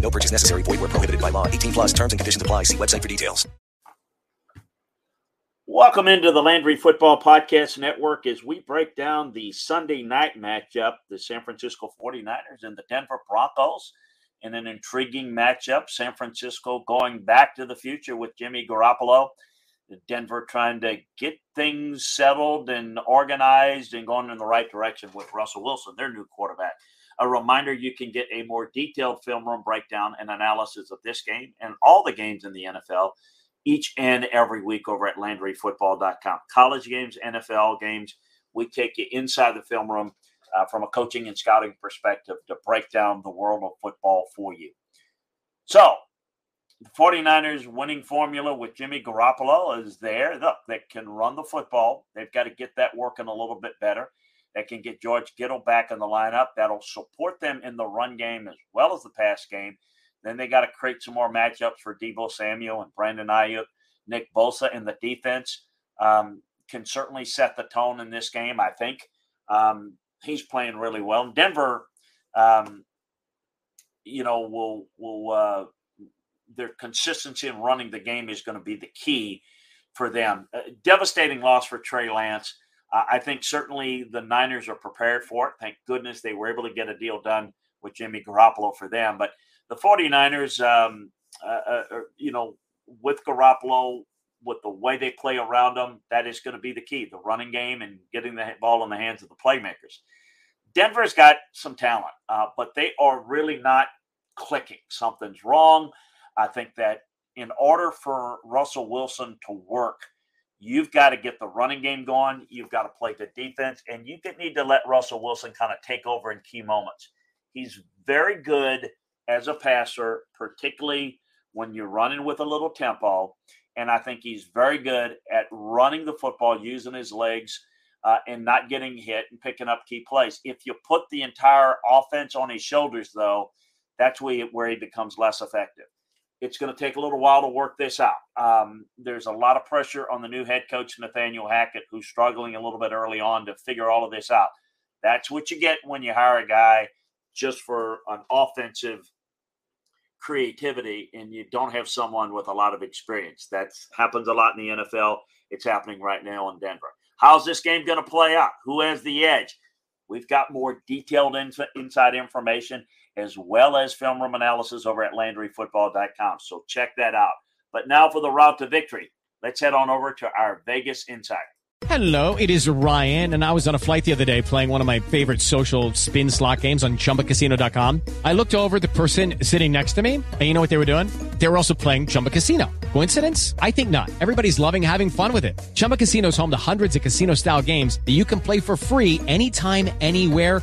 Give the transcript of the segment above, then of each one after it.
No purchase necessary. Void where prohibited by law. 18 plus terms and conditions apply. See website for details. Welcome into the Landry Football Podcast Network as we break down the Sunday night matchup, the San Francisco 49ers and the Denver Broncos in an intriguing matchup. San Francisco going back to the future with Jimmy Garoppolo. Denver trying to get things settled and organized and going in the right direction with Russell Wilson, their new quarterback. A reminder you can get a more detailed film room breakdown and analysis of this game and all the games in the NFL each and every week over at LandryFootball.com. College games, NFL games, we take you inside the film room uh, from a coaching and scouting perspective to break down the world of football for you. So, the 49ers winning formula with Jimmy Garoppolo is there. Look, they can run the football. They've got to get that working a little bit better. They can get George Kittle back in the lineup. That'll support them in the run game as well as the pass game. Then they got to create some more matchups for Deebo Samuel and Brandon Aiyuk, Nick Bosa in the defense. Um, can certainly set the tone in this game, I think. Um, he's playing really well. Denver, um, you know, will will uh, their consistency in running the game is going to be the key for them. Uh, devastating loss for Trey Lance. Uh, I think certainly the Niners are prepared for it. Thank goodness they were able to get a deal done with Jimmy Garoppolo for them. But the 49ers, um, uh, uh, you know, with Garoppolo, with the way they play around them, that is going to be the key the running game and getting the ball in the hands of the playmakers. Denver's got some talent, uh, but they are really not clicking. Something's wrong. I think that in order for Russell Wilson to work, you've got to get the running game going. You've got to play the defense, and you need to let Russell Wilson kind of take over in key moments. He's very good as a passer, particularly when you're running with a little tempo. And I think he's very good at running the football, using his legs, uh, and not getting hit and picking up key plays. If you put the entire offense on his shoulders, though, that's where he, where he becomes less effective. It's going to take a little while to work this out. Um, there's a lot of pressure on the new head coach, Nathaniel Hackett, who's struggling a little bit early on to figure all of this out. That's what you get when you hire a guy just for an offensive creativity and you don't have someone with a lot of experience. That happens a lot in the NFL. It's happening right now in Denver. How's this game going to play out? Who has the edge? We've got more detailed inside information as well as film room analysis over at LandryFootball.com. So check that out. But now for the route to victory, let's head on over to our Vegas Insider. Hello, it is Ryan, and I was on a flight the other day playing one of my favorite social spin slot games on chumbacasino.com. I looked over the person sitting next to me, and you know what they were doing? They were also playing Chumba Casino. Coincidence? I think not. Everybody's loving having fun with it. Chumba Casino is home to hundreds of casino style games that you can play for free anytime, anywhere,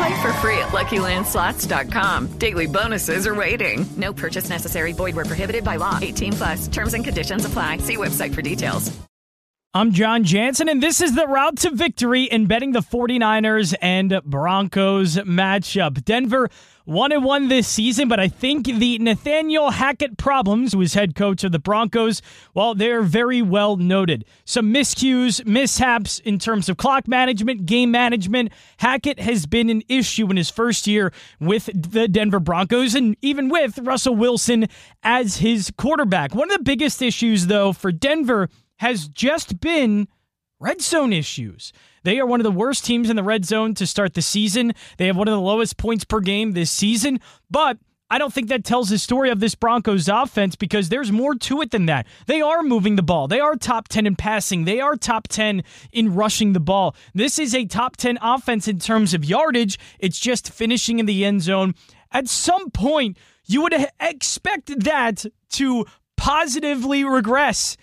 Play for free at LuckyLandSlots.com. Daily bonuses are waiting. No purchase necessary. Void where prohibited by law. 18 plus. Terms and conditions apply. See website for details. I'm John Jansen, and this is the route to victory in betting the 49ers and Broncos matchup. Denver 1 and 1 this season, but I think the Nathaniel Hackett problems, who is head coach of the Broncos, well, they're very well noted. Some miscues, mishaps in terms of clock management, game management. Hackett has been an issue in his first year with the Denver Broncos and even with Russell Wilson as his quarterback. One of the biggest issues, though, for Denver has just been red zone issues. They are one of the worst teams in the red zone to start the season. They have one of the lowest points per game this season, but I don't think that tells the story of this Broncos offense because there's more to it than that. They are moving the ball. They are top 10 in passing. They are top 10 in rushing the ball. This is a top 10 offense in terms of yardage. It's just finishing in the end zone. At some point, you would expect that to positively regress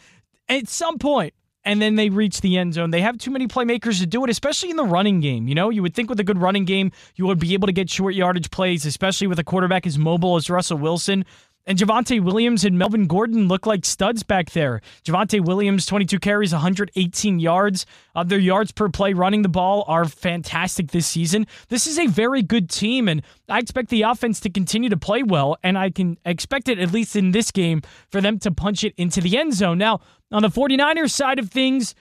at some point and then they reach the end zone. They have too many playmakers to do it, especially in the running game. You know, you would think with a good running game, you would be able to get short yardage plays, especially with a quarterback as mobile as Russell Wilson. And Javonte Williams and Melvin Gordon look like studs back there. Javonte Williams, 22 carries, 118 yards. Uh, their yards per play running the ball are fantastic this season. This is a very good team, and I expect the offense to continue to play well, and I can expect it, at least in this game, for them to punch it into the end zone. Now, on the 49ers side of things,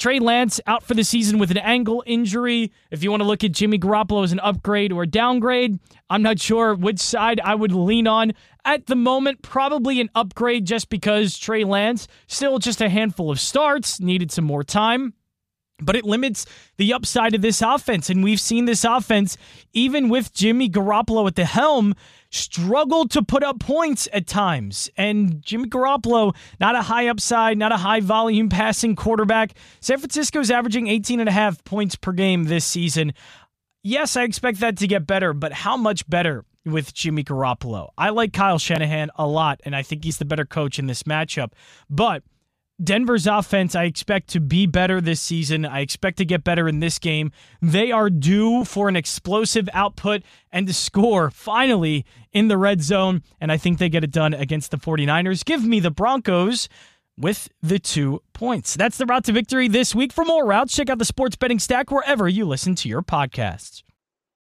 Trey Lance out for the season with an ankle injury. If you want to look at Jimmy Garoppolo as an upgrade or downgrade, I'm not sure which side I would lean on. At the moment, probably an upgrade just because Trey Lance, still just a handful of starts, needed some more time but it limits the upside of this offense. And we've seen this offense, even with Jimmy Garoppolo at the helm, struggle to put up points at times. And Jimmy Garoppolo, not a high upside, not a high volume passing quarterback. San Francisco's averaging 18 and a half points per game this season. Yes, I expect that to get better, but how much better with Jimmy Garoppolo? I like Kyle Shanahan a lot, and I think he's the better coach in this matchup. But Denver's offense, I expect to be better this season. I expect to get better in this game. They are due for an explosive output and to score finally in the red zone. And I think they get it done against the 49ers. Give me the Broncos with the two points. That's the route to victory this week. For more routes, check out the sports betting stack wherever you listen to your podcasts.